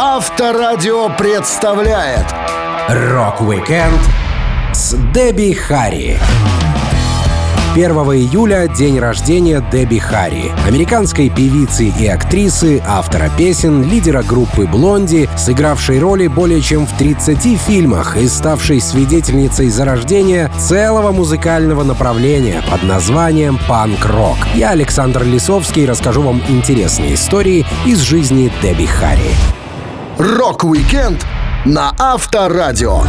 Авторадио представляет Рок-викенд с Дебби Харри. 1 июля — день рождения Дебби Харри, американской певицы и актрисы, автора песен, лидера группы «Блонди», сыгравшей роли более чем в 30 фильмах и ставшей свидетельницей зарождения целого музыкального направления под названием панк-рок. Я, Александр Лисовский, расскажу вам интересные истории из жизни Дебби Харри. Рок-викенд на Авторадио.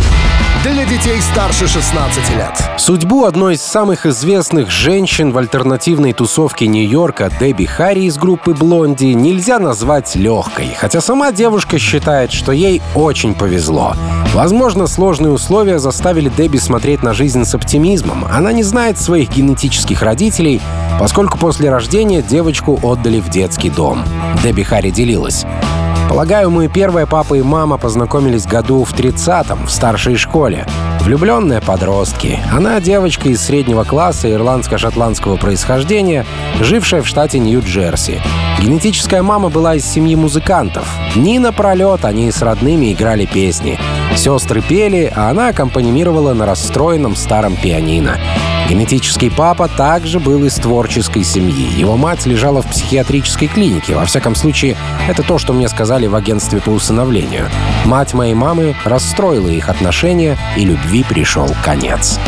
Для детей старше 16 лет. Судьбу одной из самых известных женщин в альтернативной тусовке Нью-Йорка Дебби Харри из группы «Блонди» нельзя назвать легкой, хотя сама девушка считает, что ей очень повезло. Возможно, сложные условия заставили Дебби смотреть на жизнь с оптимизмом. Она не знает своих генетических родителей, поскольку после рождения девочку отдали в детский дом. Дебби Харри делилась. Полагаю, мы первые папа и мама познакомились году в 30-м в старшей школе. Влюбленные подростки. Она девочка из среднего класса ирландско-шотландского происхождения, жившая в штате Нью-Джерси. Генетическая мама была из семьи музыкантов. Дни напролет они с родными играли песни. Сестры пели, а она аккомпанимировала на расстроенном старом пианино. Генетический папа также был из творческой семьи. Его мать лежала в психиатрической клинике. Во всяком случае, это то, что мне сказали в агентстве по усыновлению. Мать моей мамы расстроила их отношения, и любви пришел конец.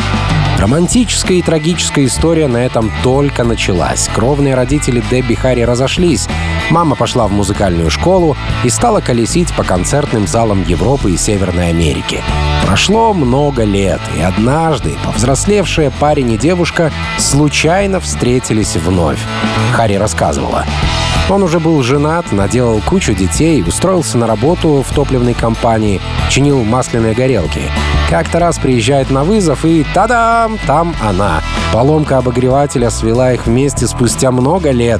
Романтическая и трагическая история на этом только началась. Кровные родители Дебби Харри разошлись. Мама пошла в музыкальную школу и стала колесить по концертным залам Европы и Северной Америки. Прошло много лет, и однажды повзрослевшая парень и девушка случайно встретились вновь. Харри рассказывала. Он уже был женат, наделал кучу детей, устроился на работу в топливной компании, чинил масляные горелки. Как-то раз приезжает на вызов и та-дам! Там она. Поломка обогревателя свела их вместе спустя много лет.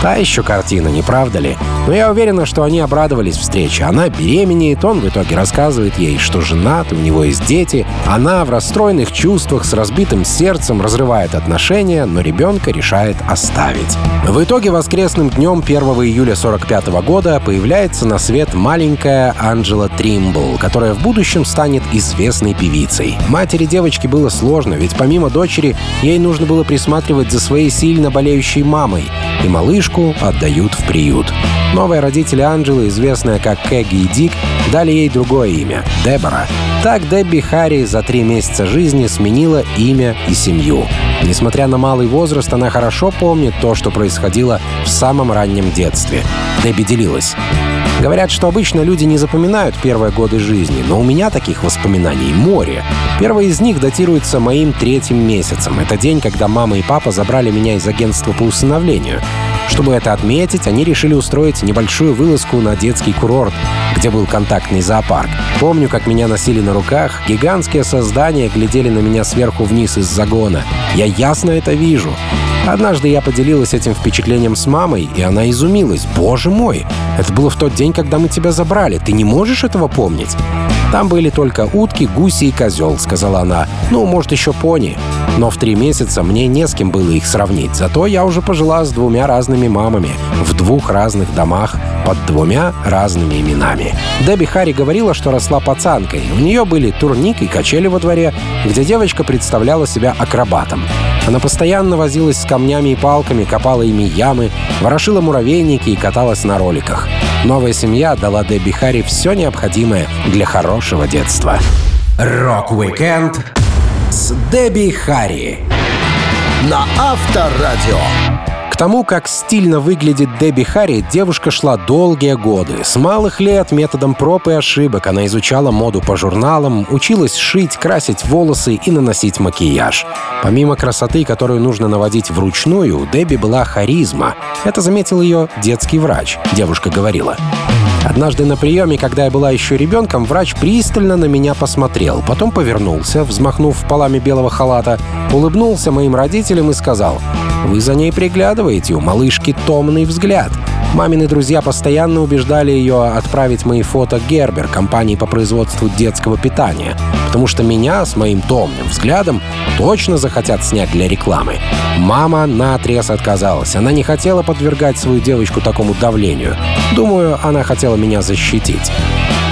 Та еще картина, не правда ли? Но я уверена, что они обрадовались встрече. Она беременеет, он в итоге рассказывает ей, что женат, у него есть дети. Она в расстроенных чувствах, с разбитым сердцем разрывает отношения, но ребенка решает оставить. В итоге воскресным днем 1 июля 45 года появляется на свет маленькая Анджела Тримбл, которая в будущем станет известной певицей. Матери девочки было сложно, ведь помимо дочери ей нужно было присматривать за своей сильно болеющей мамой, и малышку отдают в приют. Новые родители Анджелы, известная как Кэгги и Дик, дали ей другое имя — Дебора. Так Дебби Харри за три месяца жизни сменила имя и семью. Несмотря на малый возраст, она хорошо помнит то, что происходило в самом раннем детстве. Дебби делилась. Говорят, что обычно люди не запоминают первые годы жизни, но у меня таких воспоминаний море. Первый из них датируется моим третьим месяцем. Это день, когда мама и папа забрали меня из агентства по усыновлению. Чтобы это отметить, они решили устроить небольшую вылазку на детский курорт, где был контактный зоопарк. Помню, как меня носили на руках, гигантские создания глядели на меня сверху вниз из загона. Я ясно это вижу. Однажды я поделилась этим впечатлением с мамой, и она изумилась. «Боже мой, это было в тот день, когда мы тебя забрали. Ты не можешь этого помнить?» «Там были только утки, гуси и козел», — сказала она. «Ну, может, еще пони». Но в три месяца мне не с кем было их сравнить. Зато я уже пожила с двумя разными мамами в двух разных домах под двумя разными именами. Дебби Харри говорила, что росла пацанкой. У нее были турник и качели во дворе, где девочка представляла себя акробатом. Она постоянно возилась с камнями и палками, копала ими ямы, ворошила муравейники и каталась на роликах. Новая семья дала Дебби Харри все необходимое для хорошего детства. Рок-викенд с Дебби Харри на Авторадио. К тому, как стильно выглядит Дебби Харри, девушка шла долгие годы. С малых лет методом проб и ошибок она изучала моду по журналам, училась шить, красить волосы и наносить макияж. Помимо красоты, которую нужно наводить вручную, у Дебби была харизма. Это заметил ее детский врач. Девушка говорила. Однажды на приеме, когда я была еще ребенком, врач пристально на меня посмотрел, потом повернулся, взмахнув полами белого халата, улыбнулся моим родителям и сказал, «Вы за ней приглядываете, у малышки томный взгляд». Мамины друзья постоянно убеждали ее отправить мои фото Гербер, компании по производству детского питания, потому что меня с моим томным взглядом точно захотят снять для рекламы. Мама наотрез отказалась. Она не хотела подвергать свою девочку такому давлению. Думаю, она хотела меня защитить.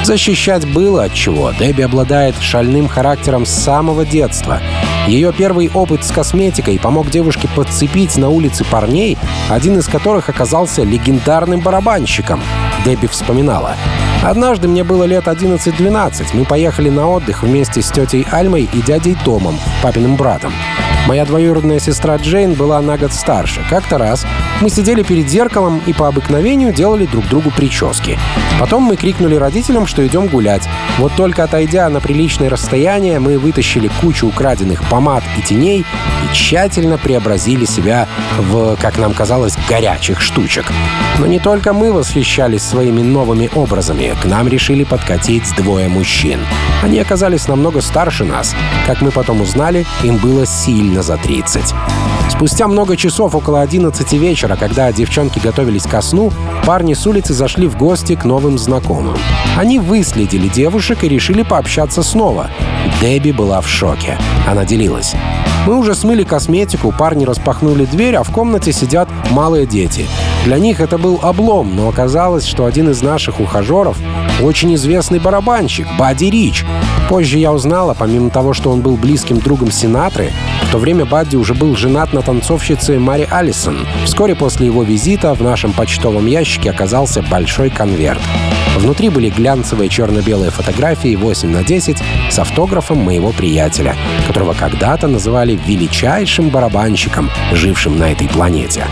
Защищать было от чего. Дебби обладает шальным характером с самого детства. Ее первый опыт с косметикой помог девушке подцепить на улице парней, один из которых оказался легендарным барабанщиком. Дебби вспоминала. Однажды мне было лет 11-12. Мы поехали на отдых вместе с тетей Альмой и дядей Томом, папиным братом. Моя двоюродная сестра Джейн была на год старше. Как-то раз мы сидели перед зеркалом и по обыкновению делали друг другу прически. Потом мы крикнули родителям, что идем гулять. Вот только отойдя на приличное расстояние, мы вытащили кучу украденных помад и теней и тщательно преобразили себя в, как нам казалось, горячих штучек. Но не только мы восхищались своими новыми образами. К нам решили подкатить двое мужчин. Они оказались намного старше нас. Как мы потом узнали, им было сильно за 30. Спустя много часов, около 11 вечера, когда девчонки готовились ко сну, парни с улицы зашли в гости к новым знакомым. Они выследили девушек и решили пообщаться снова. Дебби была в шоке. Она делилась. Мы уже смыли косметику, парни распахнули дверь, а в комнате сидят малые дети. Для них это был облом, но оказалось, что один из наших ухажеров очень известный барабанщик, Бадди Рич. Позже я узнала, помимо того, что он был близким другом Синатры, в то время Бадди уже был женат на танцовщице Мари Алисон. Вскоре после его визита в нашем почтовом ящике оказался большой конверт. Внутри были глянцевые черно-белые фотографии 8 на 10 с автографом моего приятеля, которого когда-то называли величайшим барабанщиком, жившим на этой планете.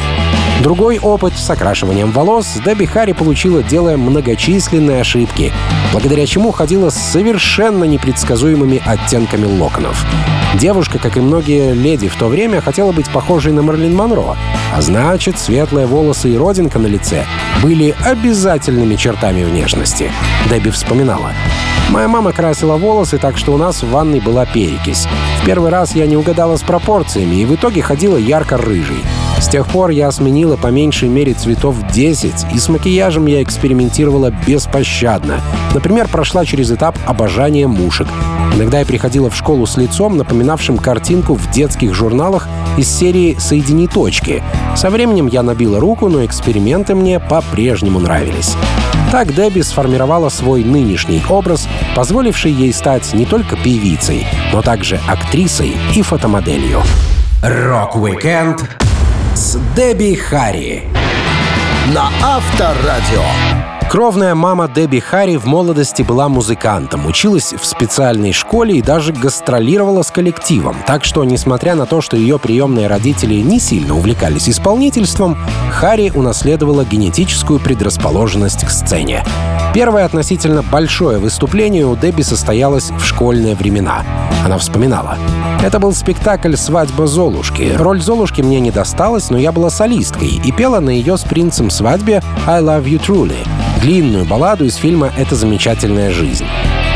Другой опыт с окрашиванием волос Дебби Харри получила, делая многочисленные ошибки, благодаря чему ходила с совершенно непредсказуемыми оттенками локонов. Девушка, как и многие леди в то время, хотела быть похожей на Марлин Монро, а значит, светлые волосы и родинка на лице были обязательными чертами внешности. Дебби вспоминала. Моя мама красила волосы, так что у нас в ванной была перекись. В первый раз я не угадала с пропорциями и в итоге ходила ярко-рыжей. С тех пор я сменила по меньшей мере цветов 10, и с макияжем я экспериментировала беспощадно. Например, прошла через этап обожания мушек. Иногда я приходила в школу с лицом, напоминавшим картинку в детских журналах из серии «Соедини точки». Со временем я набила руку, но эксперименты мне по-прежнему нравились. Так Дебби сформировала свой нынешний образ, позволивший ей стать не только певицей, но также актрисой и фотомоделью. Рок-викенд с Дебби Харри. На Авторадио. Кровная мама Дебби Харри в молодости была музыкантом, училась в специальной школе и даже гастролировала с коллективом. Так что, несмотря на то, что ее приемные родители не сильно увлекались исполнительством, Харри унаследовала генетическую предрасположенность к сцене. Первое относительно большое выступление у Дебби состоялось в школьные времена. Она вспоминала. Это был спектакль «Свадьба Золушки». Роль Золушки мне не досталась, но я была солисткой и пела на ее с принцем свадьбе «I love you truly» длинную балладу из фильма «Это замечательная жизнь».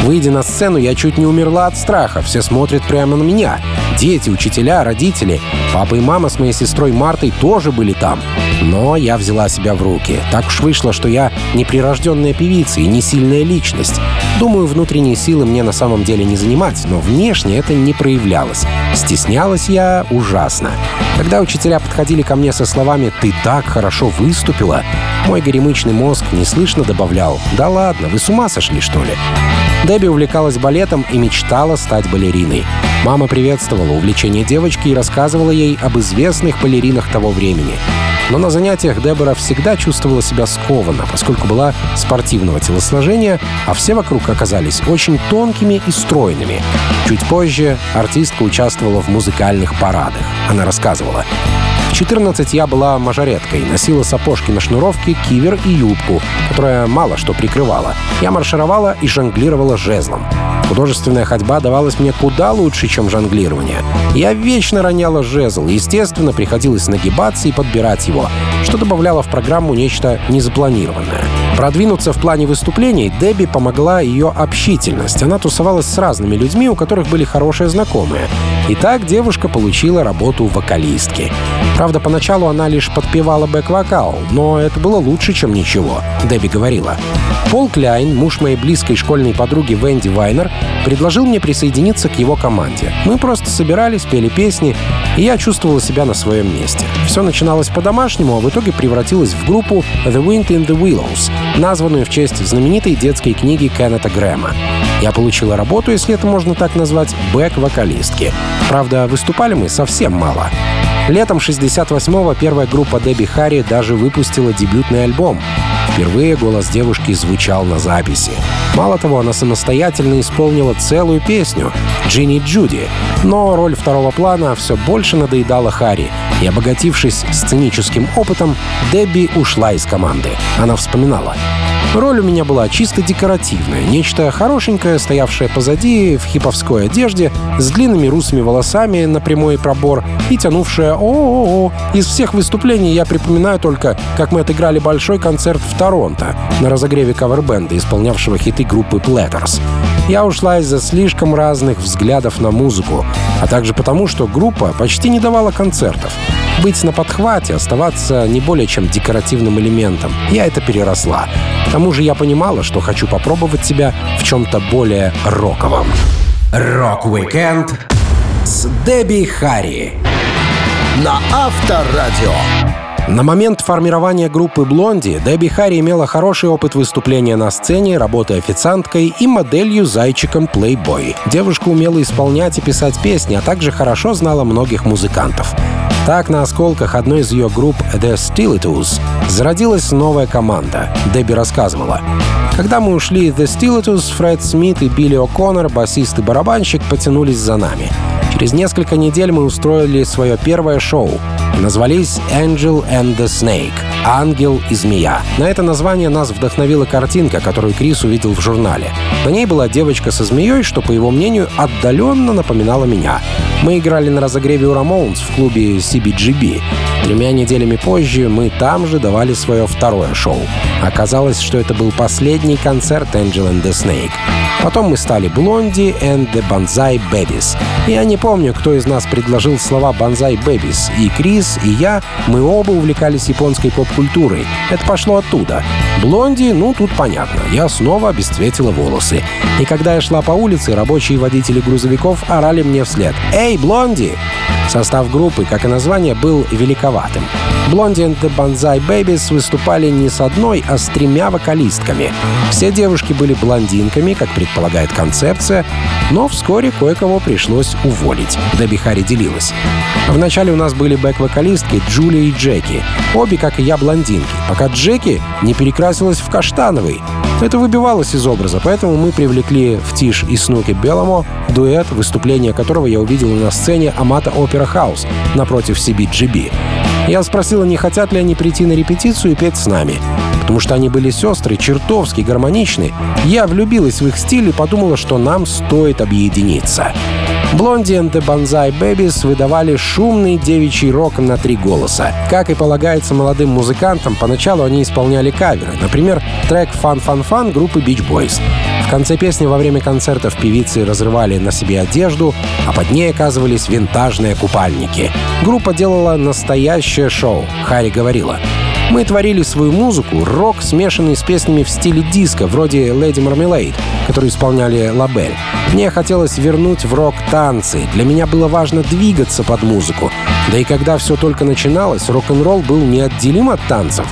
Выйдя на сцену, я чуть не умерла от страха. Все смотрят прямо на меня. Дети, учителя, родители. Папа и мама с моей сестрой Мартой тоже были там. Но я взяла себя в руки. Так уж вышло, что я не прирожденная певица и не сильная личность. Думаю, внутренние силы мне на самом деле не занимать, но внешне это не проявлялось. Стеснялась я ужасно. Когда учителя подходили ко мне со словами «ты так хорошо выступила», мой горемычный мозг неслышно добавлял «да ладно, вы с ума сошли, что ли?» Дебби увлекалась балетом и мечтала стать балериной. Мама приветствовала увлечение девочки и рассказывала ей об известных балеринах того времени. Но на занятиях Дебора всегда чувствовала себя скованно, поскольку была спортивного телосложения, а все вокруг оказались очень тонкими и стройными. Чуть позже артистка участвовала в музыкальных парадах. Она рассказывала. В 14 я была мажореткой, носила сапожки на шнуровке, кивер и юбку, которая мало что прикрывала. Я маршировала и жонглировала жезлом. Художественная ходьба давалась мне куда лучше, чем жонглирование. Я вечно роняла жезл, естественно, приходилось нагибаться и подбирать его, что добавляло в программу нечто незапланированное. Продвинуться в плане выступлений Дебби помогла ее общительность. Она тусовалась с разными людьми, у которых были хорошие знакомые. И так девушка получила работу вокалистки. Правда, поначалу она лишь подпевала бэк-вокал, но это было лучше, чем ничего, Дебби говорила. Пол Кляйн, муж моей близкой школьной подруги Венди Вайнер, предложил мне присоединиться к его команде. Мы просто собирались, пели песни, и я чувствовала себя на своем месте. Все начиналось по-домашнему, а в итоге превратилось в группу The Wind in the Willows, названную в честь знаменитой детской книги Кеннета Грэма. Я получила работу, если это можно так назвать, бэк-вокалистки. Правда, выступали мы совсем мало. Летом 68-го первая группа Дебби Харри даже выпустила дебютный альбом. Впервые голос девушки звучал на записи. Мало того, она самостоятельно исполнила целую песню «Джинни Джуди». Но роль второго плана все больше надоедала Харри, и, обогатившись сценическим опытом, Дебби ушла из команды. Она вспоминала. Роль у меня была чисто декоративная, нечто хорошенькое, стоявшее позади, в хиповской одежде, с длинными русыми волосами на прямой пробор и тянувшее о-о-о. Из всех выступлений я припоминаю только, как мы отыграли большой концерт в Торонто на разогреве кавербенда, исполнявшего хиты группы Platters. Я ушла из-за слишком разных взглядов на музыку, а также потому, что группа почти не давала концертов. Быть на подхвате, оставаться не более чем декоративным элементом. Я это переросла. К тому же я понимала, что хочу попробовать себя в чем-то более роковом. Рок-викенд с Дебби Харри. На Авторадио. На момент формирования группы «Blondie» Дебби Харри имела хороший опыт выступления на сцене, работы официанткой и моделью зайчиком Playboy. Девушка умела исполнять и писать песни, а также хорошо знала многих музыкантов. Так, на осколках одной из ее групп The Stilettos зародилась новая команда. Дебби рассказывала. Когда мы ушли The Stilettos, Фред Смит и Билли О'Коннор, басист и барабанщик, потянулись за нами. Через несколько недель мы устроили свое первое шоу. Назвались «Angel and the Snake» — «Ангел и змея». На это название нас вдохновила картинка, которую Крис увидел в журнале. На ней была девочка со змеей, что, по его мнению, отдаленно напоминала меня. Мы играли на разогреве у Рамоунс в клубе CBGB. Тремя неделями позже мы там же давали свое второе шоу. Оказалось, что это был последний концерт Angel and the Snake. Потом мы стали Blondie and the Banzai Babies. Я не помню, кто из нас предложил слова Banzai Babies. И Крис, и я, мы оба увлекались японской поп-культурой. Это пошло оттуда. Блонди, ну тут понятно. Я снова обесцветила волосы. И когда я шла по улице, рабочие водители грузовиков орали мне вслед. «Эй, Блонди!» Состав группы, как и название, был великоватым. Blondie and the Banzai Babies выступали не с одной, а с тремя вокалистками. Все девушки были блондинками, как предполагает концепция, но вскоре кое-кого пришлось уволить. Дебби Харри делилась. Вначале у нас были бэк-вокалистки Джулия и Джеки. Обе, как и я, блондинки, пока Джеки не перекрасилась в каштановый. Это выбивалось из образа, поэтому мы привлекли в Тиш и Снуки Белому дуэт, выступление которого я увидел на сцене Амата Опера Хаус напротив CBGB. Я спросила, не хотят ли они прийти на репетицию и петь с нами. Потому что они были сестры, чертовски гармоничны. Я влюбилась в их стиль и подумала, что нам стоит объединиться. Блонди and the Banzai Babies выдавали шумный девичий рок на три голоса. Как и полагается молодым музыкантам, поначалу они исполняли каверы. Например, трек «Fun Fun Fun» группы Beach Boys. В конце песни во время концертов певицы разрывали на себе одежду, а под ней оказывались винтажные купальники. Группа делала настоящее шоу. Харри говорила, мы творили свою музыку, рок, смешанный с песнями в стиле диска, вроде Lady Marmalade, которую исполняли Лабель. Мне хотелось вернуть в рок танцы. Для меня было важно двигаться под музыку. Да и когда все только начиналось, рок-н-ролл был неотделим от танцев.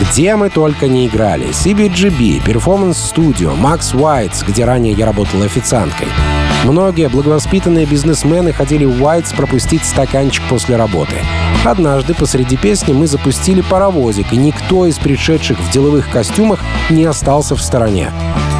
Где мы только не играли. CBGB, Performance Studio, Max Whites, где ранее я работал официанткой. Многие благовоспитанные бизнесмены ходили в Уайтс пропустить стаканчик после работы. Однажды посреди песни мы запустили паровозик, и никто из пришедших в деловых костюмах не остался в стороне.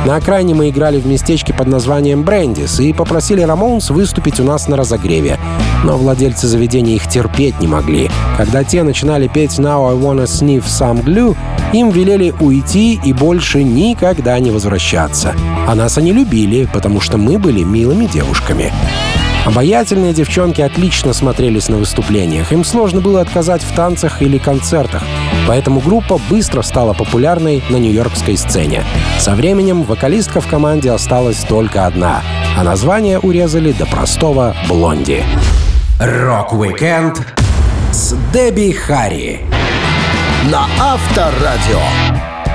На окраине мы играли в местечке под названием Брендис и попросили Рамоунс выступить у нас на разогреве. Но владельцы заведения их терпеть не могли. Когда те начинали петь «Now I wanna sniff some glue», им велели уйти и больше никогда не возвращаться. А нас они любили, потому что мы были милыми девушками. Обаятельные девчонки отлично смотрелись на выступлениях. Им сложно было отказать в танцах или концертах. Поэтому группа быстро стала популярной на нью-йоркской сцене. Со временем вокалистка в команде осталась только одна, а название урезали до простого «Blondie». Рок-викенд с Дебби Харри на Авторадио.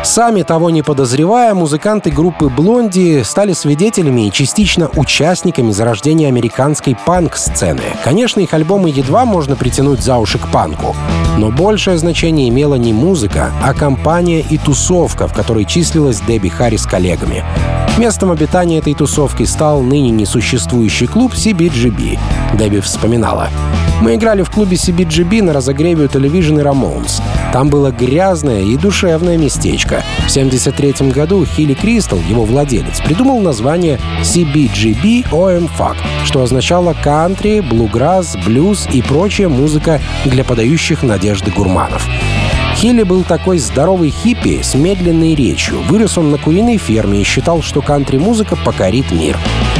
Сами того не подозревая, музыканты группы «Блонди» стали свидетелями и частично участниками зарождения американской панк-сцены. Конечно, их альбомы едва можно притянуть за уши к панку. Но большее значение имела не музыка, а компания и тусовка, в которой числилась Дебби Харри с коллегами. Местом обитания этой тусовки стал ныне несуществующий клуб CBGB. Дебби вспоминала. Мы играли в клубе CBGB на разогреве у и Ramones. Там было грязное и душевное местечко. В 1973 году Хилли Кристал, его владелец, придумал название CBGB OM Fuck, что означало кантри, блуграсс, блюз и прочая музыка для подающих надежды гурманов. Хилли был такой здоровый хиппи с медленной речью. Вырос он на куриной ферме и считал, что кантри-музыка покорит мир.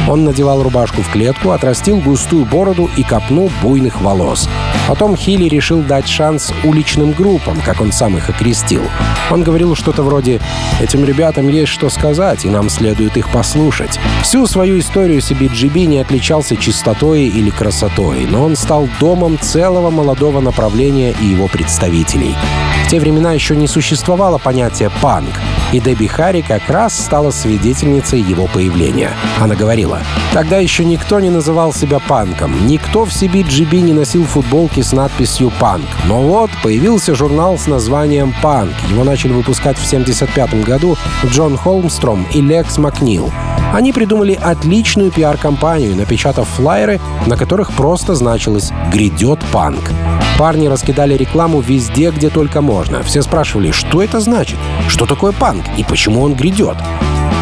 Он надевал рубашку в клетку, отрастил густую бороду и копну буйных волос. Потом Хилли решил дать шанс уличным группам, как он сам их окрестил. Он говорил что-то вроде «Этим ребятам есть что сказать, и нам следует их послушать». Всю свою историю CBGB не отличался чистотой или красотой, но он стал домом целого молодого направления и его представителей. В те времена еще не существовало понятия «панк», и Дебби Харри как раз стала свидетельницей его появления. Она говорила, «Тогда еще никто не называл себя панком, никто в CBGB не носил футболки с надписью «панк». Но вот появился журнал с названием «Панк». Его начали выпускать в 1975 году Джон Холмстром и Лекс Макнил. Они придумали отличную пиар-компанию, напечатав флайеры, на которых просто значилось «Грядет панк». Парни раскидали рекламу везде, где только можно. Все спрашивали, что это значит, что такое панк и почему он грядет.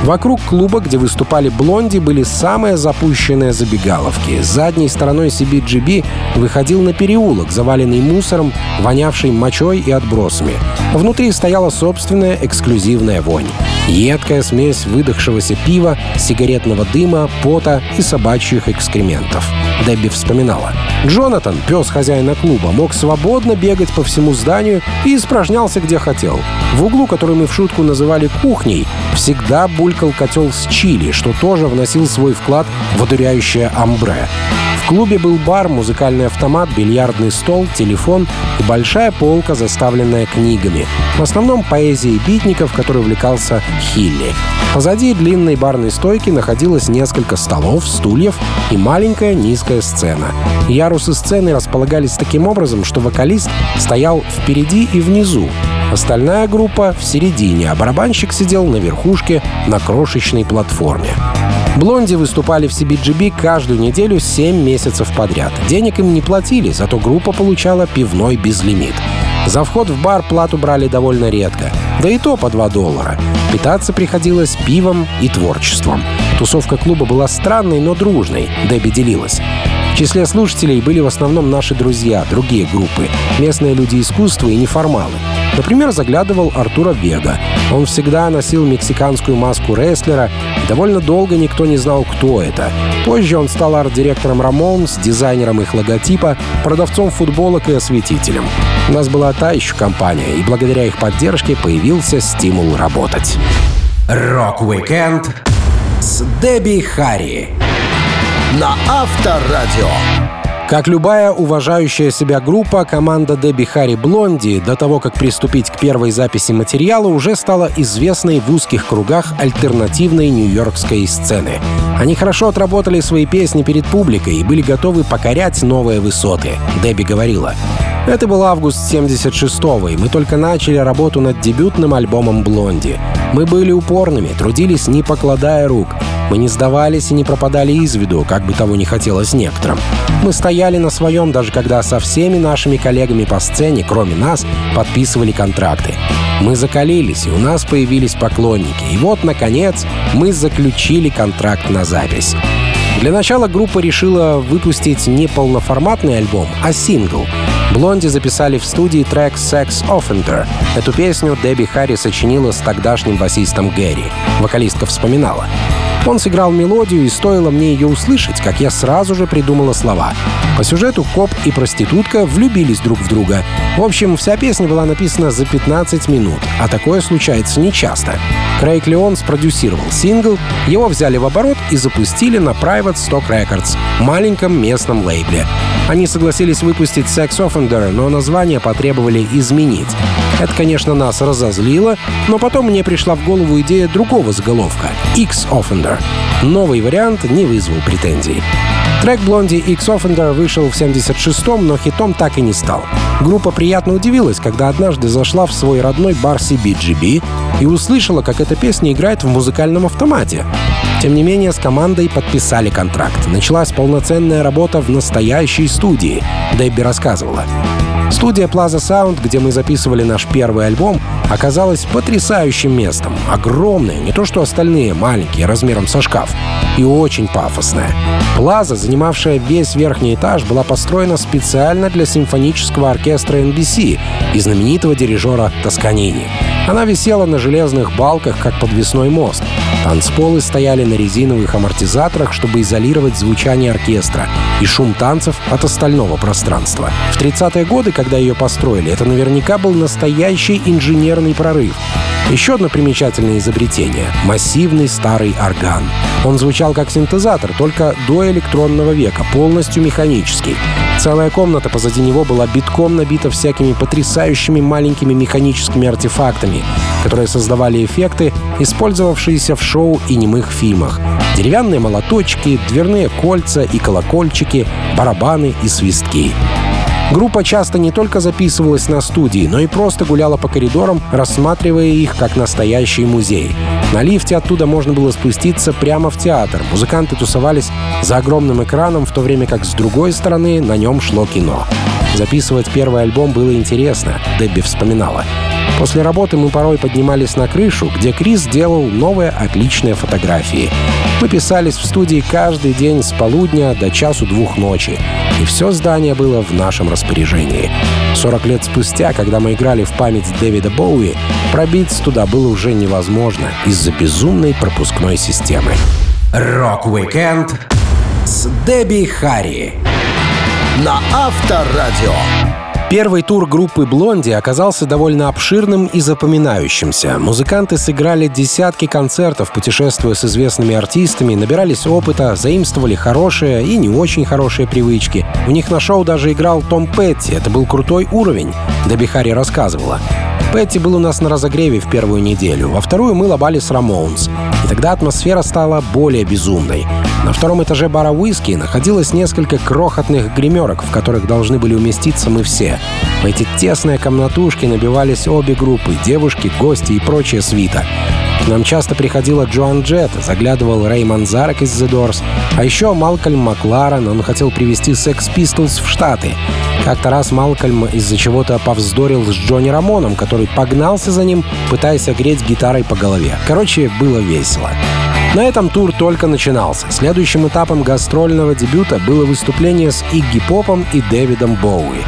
Вокруг клуба, где выступали блонди, были самые запущенные забегаловки. Задней стороной CBGB выходил на переулок, заваленный мусором, вонявший мочой и отбросами. Внутри стояла собственная эксклюзивная вонь. Едкая смесь выдохшегося пива, сигаретного дыма, пота и собачьих экскрементов. Дебби вспоминала. Джонатан, пес хозяина клуба, мог свободно бегать по всему зданию и испражнялся где хотел. В углу, который мы в шутку называли кухней, всегда булькал котел с чили, что тоже вносил свой вклад в одуряющее амбре. В клубе был бар, музыкальный автомат, бильярдный стол, телефон и большая полка, заставленная книгами. В основном поэзией битников, который увлекался Хилли. Позади длинной барной стойки находилось несколько столов, стульев и маленькая низкая сцена. Ярусы сцены располагались таким образом, что вокалист стоял впереди и внизу, Остальная группа в середине, а барабанщик сидел на верхушке на крошечной платформе. Блонди выступали в CBGB каждую неделю 7 месяцев подряд. Денег им не платили, зато группа получала пивной безлимит. За вход в бар плату брали довольно редко, да и то по 2 доллара. Питаться приходилось пивом и творчеством. Тусовка клуба была странной, но дружной, Дебби делилась. Числе слушателей были в основном наши друзья, другие группы, местные люди искусства и неформалы. Например, заглядывал Артуро Вега. Он всегда носил мексиканскую маску рестлера, и довольно долго никто не знал, кто это. Позже он стал арт-директором Рамонс, дизайнером их логотипа, продавцом футболок и осветителем. У нас была та еще компания, и благодаря их поддержке появился стимул работать. Рок-викенд с Дебби Харри на Авторадио. Как любая уважающая себя группа, команда Дебби Харри Блонди до того, как приступить к первой записи материала, уже стала известной в узких кругах альтернативной нью-йоркской сцены. Они хорошо отработали свои песни перед публикой и были готовы покорять новые высоты. Дебби говорила, это был август 76-го, и мы только начали работу над дебютным альбомом «Блонди». Мы были упорными, трудились не покладая рук. Мы не сдавались и не пропадали из виду, как бы того не хотелось некоторым. Мы стояли на своем, даже когда со всеми нашими коллегами по сцене, кроме нас, подписывали контракты. Мы закалились, и у нас появились поклонники. И вот, наконец, мы заключили контракт на запись. Для начала группа решила выпустить не полноформатный альбом, а сингл — Блонди записали в студии трек «Sex Offender». Эту песню Дебби Харри сочинила с тогдашним басистом Гэри. Вокалистка вспоминала. Он сыграл мелодию, и стоило мне ее услышать, как я сразу же придумала слова. По сюжету коп и проститутка влюбились друг в друга. В общем, вся песня была написана за 15 минут, а такое случается нечасто. Крейг Леон спродюсировал сингл, его взяли в оборот и запустили на Private Stock Records, маленьком местном лейбле. Они согласились выпустить Sex Offender, но название потребовали изменить. Это, конечно, нас разозлило, но потом мне пришла в голову идея другого заголовка — X Offender. Новый вариант не вызвал претензий. Трек Блонди X Offender вышел в 76-м, но хитом так и не стал. Группа приятно удивилась, когда однажды зашла в свой родной бар CBGB и услышала, как эта песня играет в музыкальном автомате. Тем не менее, с командой подписали контракт. Началась полноценная работа в настоящей студии. Дебби рассказывала. Студия Plaza Sound, где мы записывали наш первый альбом, оказалась потрясающим местом. Огромное, не то что остальные, маленькие, размером со шкаф. И очень пафосная. Плаза, занимавшая весь верхний этаж, была построена специально для симфонического оркестра NBC и знаменитого дирижера Тосканини. Она висела на железных балках, как подвесной мост. Танцполы стояли на резиновых амортизаторах, чтобы изолировать звучание оркестра и шум танцев от остального пространства. В 30-е годы, когда ее построили, это наверняка был настоящий инженерный прорыв. Еще одно примечательное изобретение — массивный старый орган. Он звучал как синтезатор, только до электронного века, полностью механический. Целая комната позади него была битком набита всякими потрясающими маленькими механическими артефактами, которые создавали эффекты, использовавшиеся в шоу и немых фильмах. Деревянные молоточки, дверные кольца и колокольчики, барабаны и свистки. Группа часто не только записывалась на студии, но и просто гуляла по коридорам, рассматривая их как настоящий музей. На лифте оттуда можно было спуститься прямо в театр. Музыканты тусовались за огромным экраном, в то время как с другой стороны на нем шло кино. Записывать первый альбом было интересно, Дебби вспоминала. После работы мы порой поднимались на крышу, где Крис делал новые отличные фотографии. Мы писались в студии каждый день с полудня до часу-двух ночи. И все здание было в нашем распоряжении. 40 лет спустя, когда мы играли в память Дэвида Боуи, пробиться туда было уже невозможно из-за безумной пропускной системы. Рок-викенд с Дебби Харри на Авторадио. Первый тур группы «Блонди» оказался довольно обширным и запоминающимся. Музыканты сыграли десятки концертов, путешествуя с известными артистами, набирались опыта, заимствовали хорошие и не очень хорошие привычки. У них на шоу даже играл Том Петти. Это был крутой уровень, Дебби Харри рассказывала. Петти был у нас на разогреве в первую неделю, во вторую мы лобали с Рамоунс. И тогда атмосфера стала более безумной. На втором этаже бара «Уиски» находилось несколько крохотных гримерок, в которых должны были уместиться мы все. В эти тесные комнатушки набивались обе группы — девушки, гости и прочая свита. К нам часто приходила Джоан Джет, заглядывал Рэй Манзарек из The Doors, а еще Малкольм Макларен, он хотел привезти Sex Pistols в Штаты. Как-то раз Малкольм из-за чего-то повздорил с Джонни Рамоном, который погнался за ним, пытаясь огреть гитарой по голове. Короче, было весело. На этом тур только начинался. Следующим этапом гастрольного дебюта было выступление с Игги Попом и Дэвидом Боуи.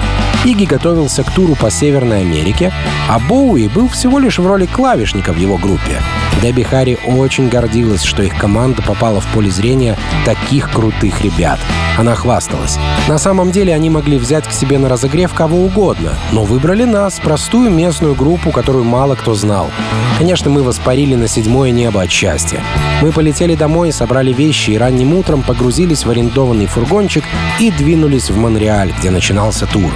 Игги готовился к туру по Северной Америке, а Боуи был всего лишь в роли клавишника в его группе. Дебби Харри очень гордилась, что их команда попала в поле зрения таких крутых ребят. Она хвасталась. На самом деле они могли взять к себе на разогрев кого угодно, но выбрали нас, простую местную группу, которую мало кто знал. Конечно, мы воспарили на седьмое небо от счастья. Мы полетели домой, собрали вещи и ранним утром погрузились в арендованный фургончик и двинулись в Монреаль, где начинался тур.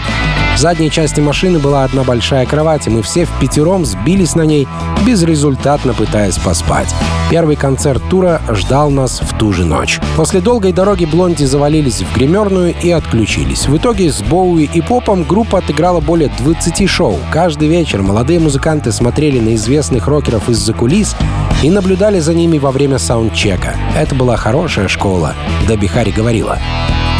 В задней части машины была одна большая кровать, и мы все в пятером сбились на ней, безрезультатно пытаясь поспать. Первый концерт тура ждал нас в ту же ночь. После долгой дороги Блонди завалились в гримерную и отключились. В итоге с Боуи и Попом группа отыграла более 20 шоу. Каждый вечер молодые музыканты смотрели на известных рокеров из-за кулис и наблюдали за ними во время саундчека. Это была хорошая школа, Дебби Харри говорила.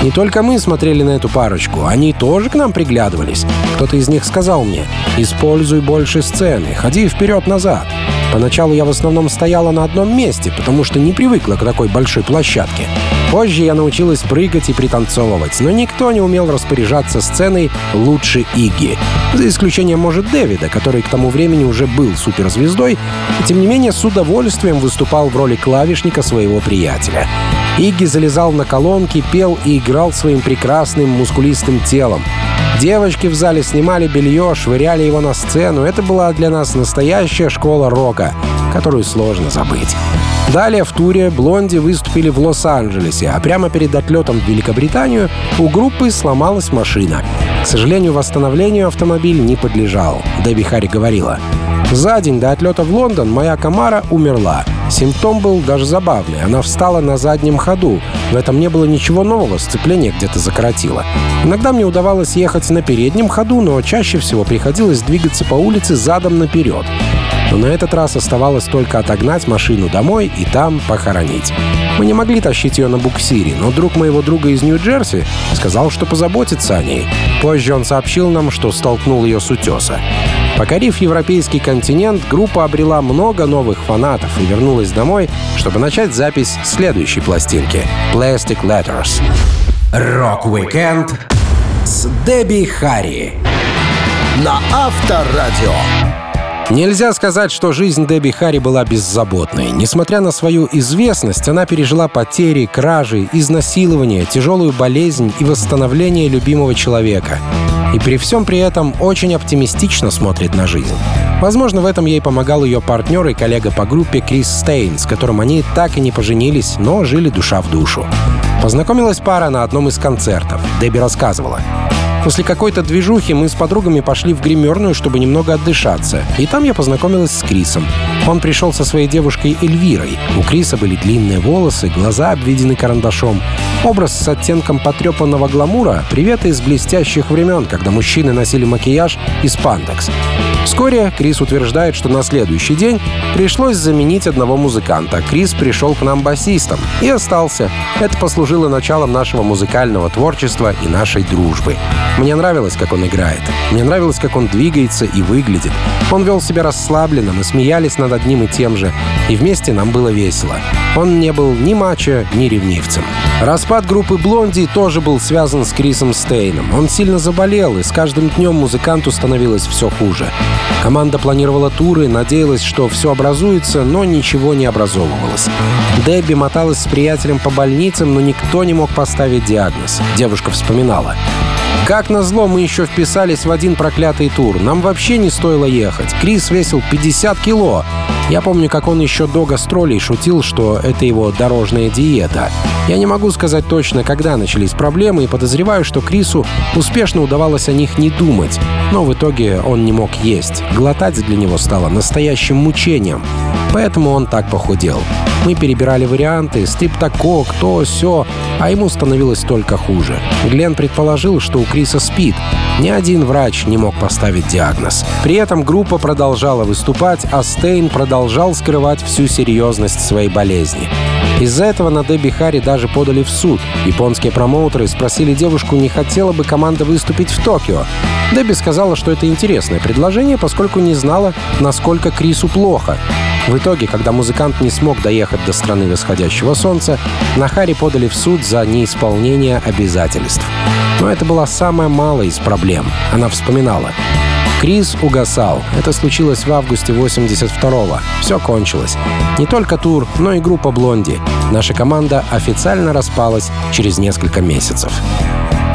Не только мы смотрели на эту парочку, они тоже к нам приглядывались. Кто-то из них сказал мне, используй больше сцены, ходи вперед-назад. Поначалу я в основном стояла на одном месте, потому что не привыкла к такой большой площадке. Позже я научилась прыгать и пританцовывать, но никто не умел распоряжаться сценой лучше Игги. За исключением, может, Дэвида, который к тому времени уже был суперзвездой, и тем не менее с удовольствием выступал в роли клавишника своего приятеля. Игги залезал на колонки, пел и играл своим прекрасным мускулистым телом. Девочки в зале снимали белье, швыряли его на сцену. Это была для нас настоящая школа рока, которую сложно забыть. Далее в туре Блонди выступили в Лос-Анджелесе, а прямо перед отлетом в Великобританию у группы сломалась машина. К сожалению, восстановлению автомобиль не подлежал. Дебби Харри говорила, «За день до отлета в Лондон моя Камара умерла. Симптом был даже забавный. Она встала на заднем ходу. В этом не было ничего нового, сцепление где-то закоротило. Иногда мне удавалось ехать на переднем ходу, но чаще всего приходилось двигаться по улице задом наперед. Но на этот раз оставалось только отогнать машину домой и там похоронить. Мы не могли тащить ее на буксире, но друг моего друга из Нью-Джерси сказал, что позаботится о ней. Позже он сообщил нам, что столкнул ее с утеса. Покорив европейский континент, группа обрела много новых фанатов и вернулась домой, чтобы начать запись следующей пластинки — Plastic Letters. Рок-викенд с Дебби Харри. На Авторадио. Нельзя сказать, что жизнь Дебби Харри была беззаботной. Несмотря на свою известность, она пережила потери, кражи, изнасилования, тяжелую болезнь и восстановление любимого человека. И при всем при этом очень оптимистично смотрит на жизнь. Возможно, в этом ей помогал ее партнер и коллега по группе Крис Стейн, с которым они так и не поженились, но жили душа в душу. Познакомилась пара на одном из концертов. Дебби рассказывала. После какой-то движухи мы с подругами пошли в гримерную, чтобы немного отдышаться. И там я познакомилась с Крисом. Он пришел со своей девушкой Эльвирой. У Криса были длинные волосы, глаза обведены карандашом. Образ с оттенком потрепанного гламура — привет из блестящих времен, когда мужчины носили макияж и спандекс. Вскоре Крис утверждает, что на следующий день пришлось заменить одного музыканта. Крис пришел к нам басистом и остался. Это послужило началом нашего музыкального творчества и нашей дружбы. Мне нравилось, как он играет. Мне нравилось, как он двигается и выглядит. Он вел себя расслабленно, мы смеялись над одним и тем же. И вместе нам было весело. Он не был ни мачо, ни ревнивцем. Распад группы «Блонди» тоже был связан с Крисом Стейном. Он сильно заболел, и с каждым днем музыканту становилось все хуже. Команда планировала туры, надеялась, что все образуется, но ничего не образовывалось. Дебби моталась с приятелем по больницам, но никто не мог поставить диагноз. Девушка вспоминала. Как назло, мы еще вписались в один проклятый тур. Нам вообще не стоило ехать. Крис весил 50 кило. Я помню, как он еще до гастролей шутил, что это его дорожная диета. Я не могу сказать точно, когда начались проблемы, и подозреваю, что Крису успешно удавалось о них не думать. Но в итоге он не мог есть. Глотать для него стало настоящим мучением. Поэтому он так похудел. Мы перебирали варианты, стриптокок, то, все, а ему становилось только хуже. Глен предположил, что у Криса спит. Ни один врач не мог поставить диагноз. При этом группа продолжала выступать, а Стейн продолжал скрывать всю серьезность своей болезни. Из-за этого на Дебби Харри даже подали в суд. Японские промоутеры спросили девушку, не хотела бы команда выступить в Токио. Дебби сказала, что это интересное предложение, поскольку не знала, насколько Крису плохо. В итоге, когда музыкант не смог доехать до страны восходящего солнца, на Харри подали в суд за неисполнение обязательств. Но это была самая малая из проблем. Она вспоминала. Крис угасал. Это случилось в августе 82-го. Все кончилось. Не только тур, но и группа «Блонди». Наша команда официально распалась через несколько месяцев.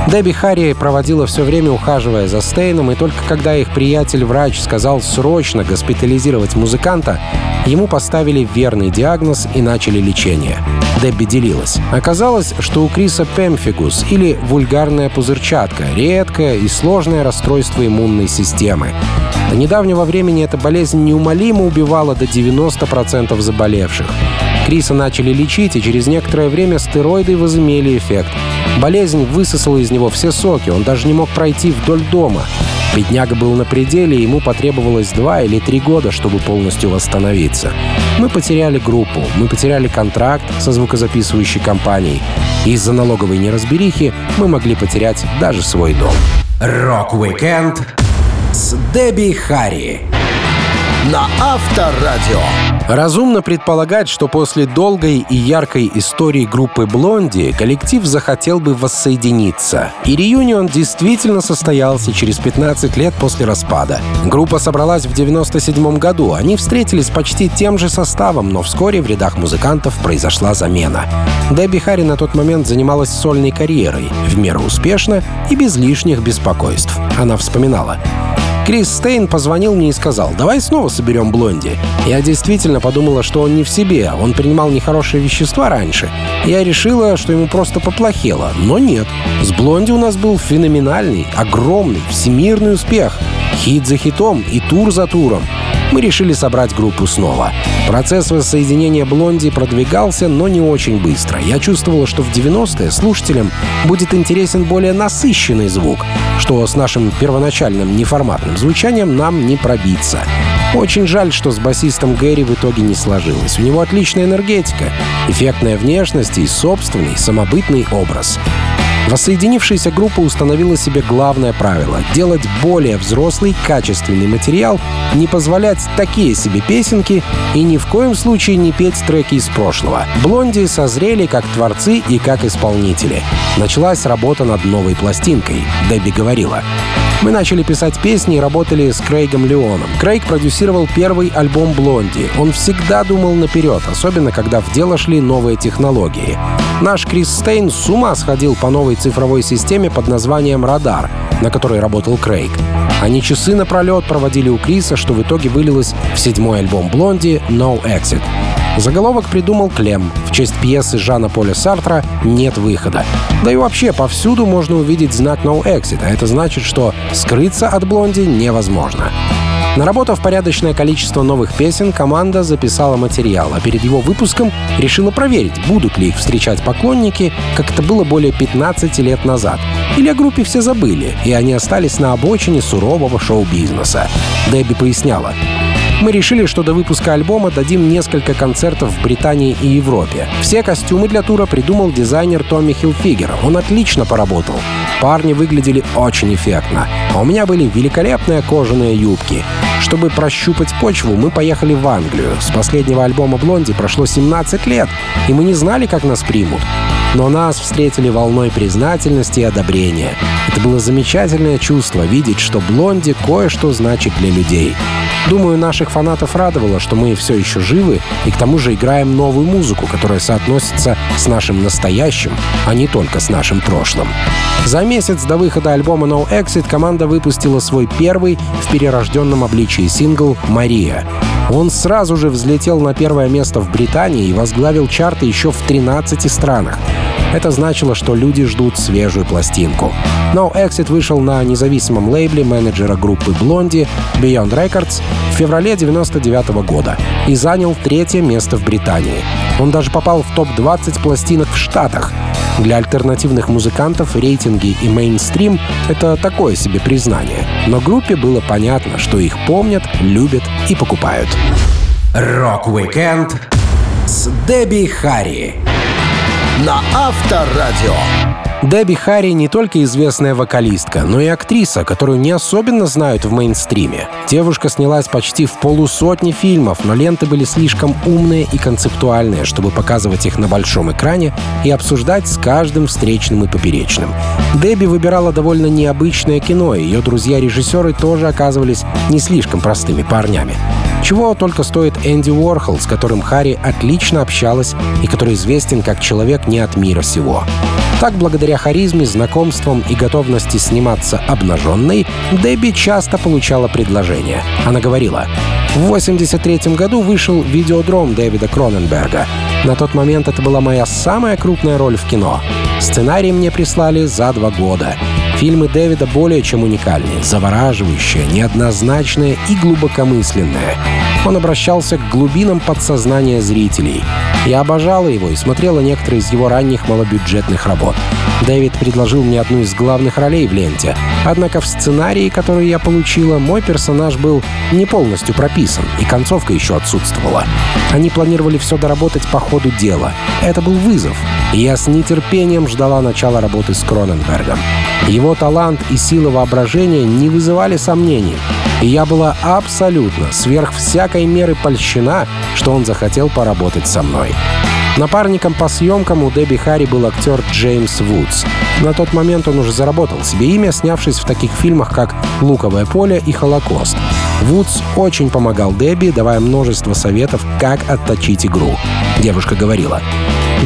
Дебби Харри проводила все время ухаживая за Стейном, и только когда их приятель-врач сказал срочно госпитализировать музыканта, ему поставили верный диагноз и начали лечение. Дебби делилась. Оказалось, что у Криса пемфигус или вульгарная пузырчатка, редкое и сложное расстройство иммунной системы. До недавнего времени эта болезнь неумолимо убивала до 90% заболевших. Криса начали лечить, и через некоторое время стероиды возымели эффект. Болезнь высосала из него все соки, он даже не мог пройти вдоль дома. Бедняга был на пределе, и ему потребовалось два или три года, чтобы полностью восстановиться. Мы потеряли группу, мы потеряли контракт со звукозаписывающей компанией. Из-за налоговой неразберихи мы могли потерять даже свой дом. Рок-викенд с Дебби Харри. На Авторадио. Разумно предполагать, что после долгой и яркой истории группы «Blondie» коллектив захотел бы воссоединиться. И реюнион действительно состоялся через 15 лет после распада. Группа собралась в 97 году. Они встретились почти тем же составом, но вскоре в рядах музыкантов произошла замена. Дебби Харри на тот момент занималась сольной карьерой, в меру успешно и без лишних беспокойств. Она вспоминала. Крис Стейн позвонил мне и сказал, давай снова соберем Блонди. Я действительно подумала, что он не в себе, он принимал нехорошие вещества раньше. Я решила, что ему просто поплохело, но нет. С Блонди у нас был феноменальный, огромный, всемирный успех. Хит за хитом и тур за туром мы решили собрать группу снова. Процесс воссоединения Блонди продвигался, но не очень быстро. Я чувствовала, что в 90-е слушателям будет интересен более насыщенный звук, что с нашим первоначальным неформатным звучанием нам не пробиться. Очень жаль, что с басистом Гэри в итоге не сложилось. У него отличная энергетика, эффектная внешность и собственный самобытный образ. Воссоединившаяся группа установила себе главное правило — делать более взрослый, качественный материал, не позволять такие себе песенки и ни в коем случае не петь треки из прошлого. Блонди созрели как творцы и как исполнители. Началась работа над новой пластинкой, Дебби говорила. Мы начали писать песни и работали с Крейгом Леоном. Крейг продюсировал первый альбом «Блонди». Он всегда думал наперед, особенно когда в дело шли новые технологии. Наш Крис Стейн с ума сходил по новой цифровой системе под названием «Радар», на которой работал Крейг. Они часы напролет проводили у Криса, что в итоге вылилось в седьмой альбом «Блонди» «No Exit». Заголовок придумал Клем. В честь пьесы Жана Поля Сартра «Нет выхода». Да и вообще, повсюду можно увидеть знак «No Exit», а это значит, что скрыться от Блонди невозможно. Наработав порядочное количество новых песен, команда записала материал, а перед его выпуском решила проверить, будут ли их встречать поклонники, как это было более 15 лет назад. Или о группе все забыли, и они остались на обочине сурового шоу-бизнеса. Дебби поясняла. Мы решили, что до выпуска альбома дадим несколько концертов в Британии и Европе. Все костюмы для тура придумал дизайнер Томми Хилфигер. Он отлично поработал. Парни выглядели очень эффектно. А у меня были великолепные кожаные юбки. Чтобы прощупать почву, мы поехали в Англию. С последнего альбома «Блонди» прошло 17 лет, и мы не знали, как нас примут. Но нас встретили волной признательности и одобрения. Это было замечательное чувство видеть, что «Блонди» кое-что значит для людей. Думаю, наших фанатов радовало, что мы все еще живы и к тому же играем новую музыку, которая соотносится с нашим настоящим, а не только с нашим прошлым. За месяц до выхода альбома No Exit команда выпустила свой первый в перерожденном обличии сингл «Мария». Он сразу же взлетел на первое место в Британии и возглавил чарты еще в 13 странах. Это значило, что люди ждут свежую пластинку. No Exit вышел на независимом лейбле менеджера группы Blondie Beyond Records в феврале 99 года и занял третье место в Британии. Он даже попал в топ-20 пластинок в Штатах. Для альтернативных музыкантов рейтинги и мейнстрим — это такое себе признание. Но группе было понятно, что их помнят, любят и покупают. Рок-викенд с Дебби Харри на Авторадио. Дебби Харри не только известная вокалистка, но и актриса, которую не особенно знают в мейнстриме. Девушка снялась почти в полусотни фильмов, но ленты были слишком умные и концептуальные, чтобы показывать их на большом экране и обсуждать с каждым встречным и поперечным. Дебби выбирала довольно необычное кино, и ее друзья-режиссеры тоже оказывались не слишком простыми парнями. Чего только стоит Энди Уорхол, с которым Харри отлично общалась и который известен как человек не от мира сего. Так, благодаря харизме, знакомствам и готовности сниматься обнаженной, Дебби часто получала предложения. Она говорила, в 83 году вышел «Видеодром» Дэвида Кроненберга. На тот момент это была моя самая крупная роль в кино. Сценарий мне прислали за два года. Фильмы Дэвида более чем уникальные, завораживающие, неоднозначные и глубокомысленные. Он обращался к глубинам подсознания зрителей. Я обожала его и смотрела некоторые из его ранних малобюджетных работ. Дэвид предложил мне одну из главных ролей в ленте. Однако в сценарии, который я получила, мой персонаж был не полностью прописан, и концовка еще отсутствовала. Они планировали все доработать по ходу дела. Это был вызов. Я с нетерпением ждала начала работы с Кроненбергом. Его талант и сила воображения не вызывали сомнений, и я была абсолютно сверх всякой меры польщена, что он захотел поработать со мной. Напарником по съемкам у Дебби Харри был актер Джеймс Вудс. На тот момент он уже заработал себе имя, снявшись в таких фильмах, как «Луковое поле» и «Холокост». Вудс очень помогал Дебби, давая множество советов, как отточить игру. Девушка говорила,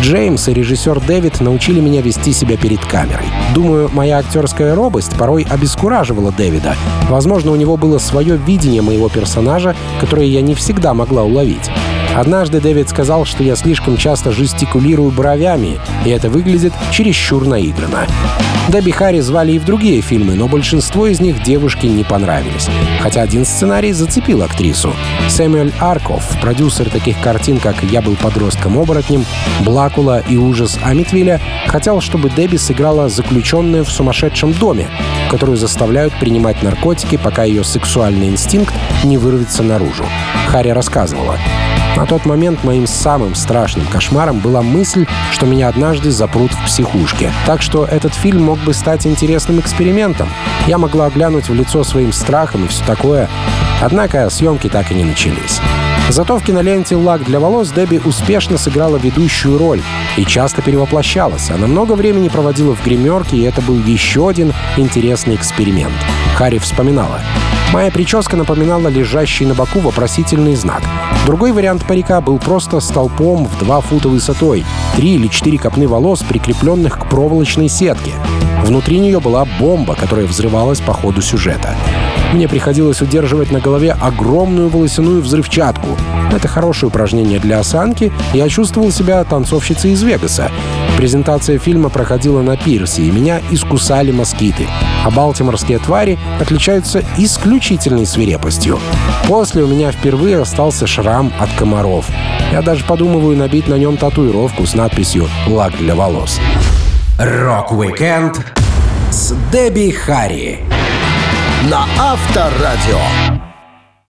Джеймс и режиссер Дэвид научили меня вести себя перед камерой. Думаю, моя актерская робость порой обескураживала Дэвида. Возможно, у него было свое видение моего персонажа, которое я не всегда могла уловить. Однажды Дэвид сказал, что я слишком часто жестикулирую бровями, и это выглядит чересчур наигранно. Дебби Харри звали и в другие фильмы, но большинство из них девушке не понравились. Хотя один сценарий зацепил актрису. Сэмюэль Арков, продюсер таких картин, как «Я был подростком-оборотнем», «Блакула» и «Ужас Амитвилля», хотел, чтобы Дебби сыграла заключенную в сумасшедшем доме, которую заставляют принимать наркотики, пока ее сексуальный инстинкт не вырвется наружу. Харри рассказывала. На тот момент моим самым страшным кошмаром была мысль, что меня однажды запрут в психушке. Так что этот фильм мог бы стать интересным экспериментом. Я могла глянуть в лицо своим страхом и все такое. Однако съемки так и не начались. Зато в киноленте «Лак для волос» Дебби успешно сыграла ведущую роль и часто перевоплощалась. Она много времени проводила в гримерке, и это был еще один интересный эксперимент. Харри вспоминала. Моя прическа напоминала лежащий на боку вопросительный знак. Другой вариант парика был просто столпом в 2 фута высотой, 3 или 4 копны волос, прикрепленных к проволочной сетке. Внутри нее была бомба, которая взрывалась по ходу сюжета. Мне приходилось удерживать на голове огромную волосяную взрывчатку. Это хорошее упражнение для осанки, я чувствовал себя танцовщицей из Вегаса. Презентация фильма проходила на пирсе, и меня искусали москиты. А балтиморские твари отличаются исключительной свирепостью. После у меня впервые остался шрам от комаров. Я даже подумываю набить на нем татуировку с надписью «Лак для волос». Рок-викенд с Дебби Харри на Авторадио.